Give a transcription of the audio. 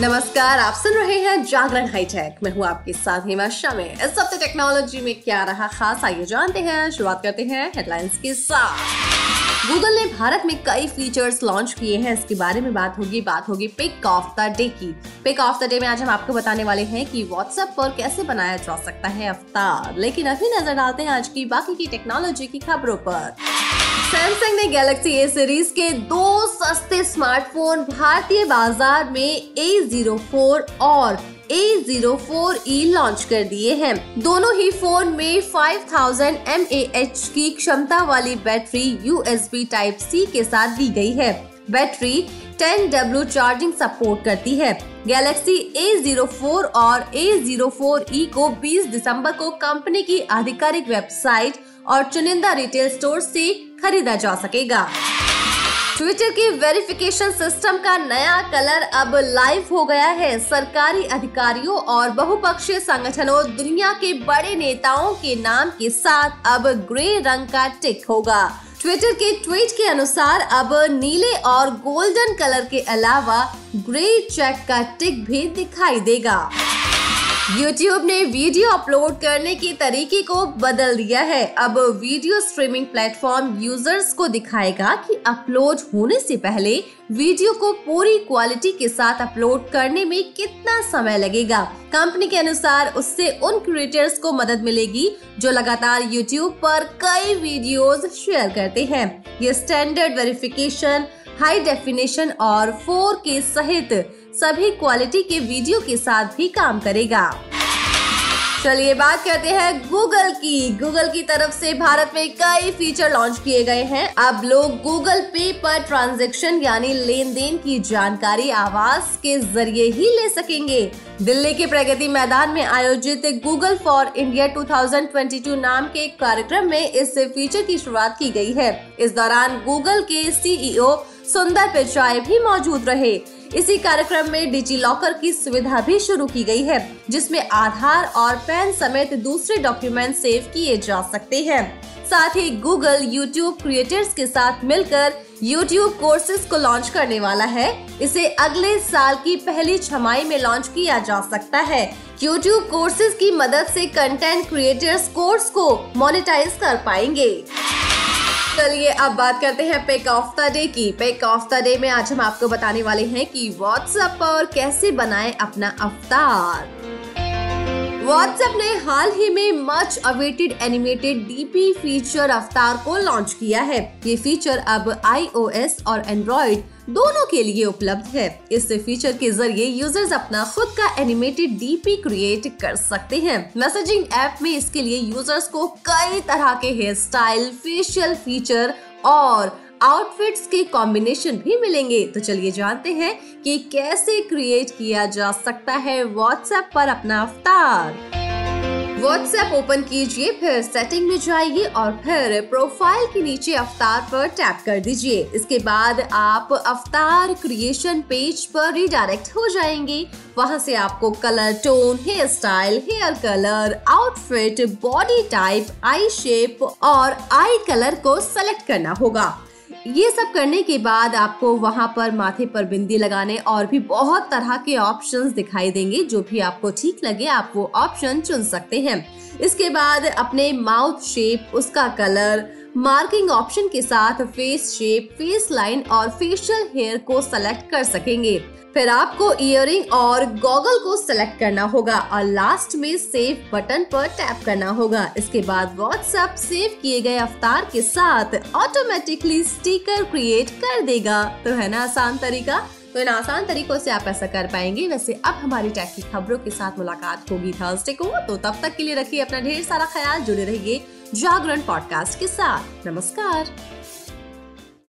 नमस्कार, आप सुन रहे हैं जागरण हाईटेक मैं हूँ आपके साथ हिमा शामे। इस हफ़्ते टेक्नोलॉजी में क्या रहा खास, आइए जानते हैं। शुरुआत करते हैं हेडलाइंस के साथ। गूगल ने भारत में कई फीचर्स लॉन्च किए हैं। इसके बारे में बात होगी बात होगी पिक ऑफ़ द डे की। पिक ऑफ़ द डे में आज हम आपको बताने वाले हैं कि व्हाट्सएप पर कैसे बनाया जा सकता है अवतार। लेकिन अभी नज़र डालते हैं आज की बाकी की टेक्नोलॉजी की खबरों पर। सैमसंग ने गैलेक्सी ए सीरीज़ के दो सस्ते स्मार्टफ़ोन भारतीय बाज़ार में A04 और A04e लॉन्च कर दिए हैं। दोनों ही फ़ोन में 5000 mAh की क्षमता वाली बैटरी USB टाइप C के साथ दी गई है। बैटरी 10W चार्जिंग सपोर्ट करती है। गैलेक्सी A04 और A04e को 20 दिसंबर को कंपनी की आधिकारिक वेबसाइट और चुनिंदा रिटेल स्टोर से खरीदा जा सकेगा। ट्विटर की वेरिफिकेशन सिस्टम का नया कलर अब लाइव हो गया है। सरकारी अधिकारियों और बहुपक्षीय संगठनों दुनिया के बड़े नेताओं के नाम के साथ अब ग्रे रंग का टिक होगा। ट्विटर के ट्वीट के अनुसार अब नीले और गोल्डन कलर के अलावा ग्रे चेक का टिक भी दिखाई देगा। YouTube ने वीडियो अपलोड करने के तरीके को बदल दिया है। अब वीडियो स्ट्रीमिंग प्लेटफॉर्म यूज़र्स को दिखाएगा कि अपलोड होने से पहले वीडियो को पूरी क्वालिटी के साथ अपलोड करने में कितना समय लगेगा। कंपनी के अनुसार उससे उन क्रिएटर्स को मदद मिलेगी जो लगातार YouTube पर कई वीडियोस शेयर करते हैं। ये स्टैंडर्ड वेरिफिकेशन हाई डेफिनेशन और 4K सहित सभी क्वालिटी के वीडियो के साथ भी काम करेगा। चलिए बात करते हैं गूगल की। गूगल की तरफ़ से भारत में कई फीचर लॉन्च किए गए हैं। अब लोग गूगल पे पर ट्रांजैक्शन यानी लेन देन की जानकारी आवाज़ के ज़रिए ही ले सकेंगे। दिल्ली के प्रगति मैदान में आयोजित गूगल फॉर इंडिया 2022 नाम के कार्यक्रम में इस फीचर की शुरुआत की गई है। इस दौरान गूगल के सीईओ सुंदर पिचाई भी मौजूद रहे। इसी कार्यक्रम में डिजी लॉकर की सुविधा भी शुरू की गई है, जिसमें आधार और पैन समेत दूसरे डॉक्यूमेंट सेव किए जा सकते हैं। साथ ही गूगल, यूट्यूब क्रिएटर्स के साथ मिलकर यूट्यूब कोर्सेज को लॉन्च करने वाला है। इसे अगले साल की पहली छमाई में लॉन्च किया जा सकता है। यूट्यूब कोर्सेज की मदद से कंटेंट क्रिएटर्स कोर्स को मोनेटाइज कर पाएँगे। चलिए अब बात करते हैं पेक ऑफ़ द डे की। पेक ऑफ़ द डे में आज हम आपको बताने वाले हैं कि व्हाट्सएप पर कैसे बनाएँ अपना अवतार। व्हाट्सएप ने हाल ही में much awaited animated DP feature अवतार को लॉन्च किया है। ये फीचर अब आईओएस और एंड्रॉइड दोनों के लिए उपलब्ध है। इस फीचर के ज़रिए यूज़र्स अपना खुद का एनिमेटेड डीपी क्रिएट कर सकते हैं। मैसेजिंग ऐप में इसके लिए यूज़र्स को कई तरह के हेयर स्टाइल फेशियल फीचर और आउटफिट्स के कॉम्बिनेशन भी मिलेंगे। तो चलिए जानते हैं कि कैसे क्रिएट किया जा सकता है व्हाट्सएप पर अपना अवतार व्हाट्सएप ओपन कीजिए, फिर सेटिंग में जाइए और फिर प्रोफ़ाइल के नीचे अवतार पर टैप कर दीजिए। इसके बाद आप अवतार क्रिएशन पेज पर रिडायरेक्ट हो जाएँगे। वहाँ से आपको colour tone hair style hair colour outfit body type eye shape और आई कलर को सेलेक्ट करना होगा। ये सब करने के बाद आपको वहाँ पर माथे पर बिंदी लगाने और भी बहुत तरह के ऑप्शन दिखाई देंगे। जो भी आपको ठीक लगे, आप वो ऑप्शन चुन सकते हैं। इसके बाद अपने माउथ शेप उसका कलर मार्किंग ऑप्शन के साथ फेस शेप फेस लाइन और फेशियल हेयर को सेलेक्ट कर सकेंगे। फिर आपको इयरिंग और गॉगल को सेलेक्ट करना होगा और लास्ट में सेव बटन पर टैप करना होगा। इसके बाद व्हाट्सएप सेव किए गए अवतार के साथ ऑटोमेटिकली स्टिकर क्रिएट कर देगा। तो है ना आसान तरीका? तो इन आसान तरीकों से आप ऐसा कर पाएँगे। वैसे अब हमारी टैक की खबरों के साथ मुलाकात होगी थर्सडे को। तो तब तक के लिए रखिए अपना ढेर सारा ख्याल, जुड़े रहिए जागरण पॉडकास्ट के साथ। नमस्कार।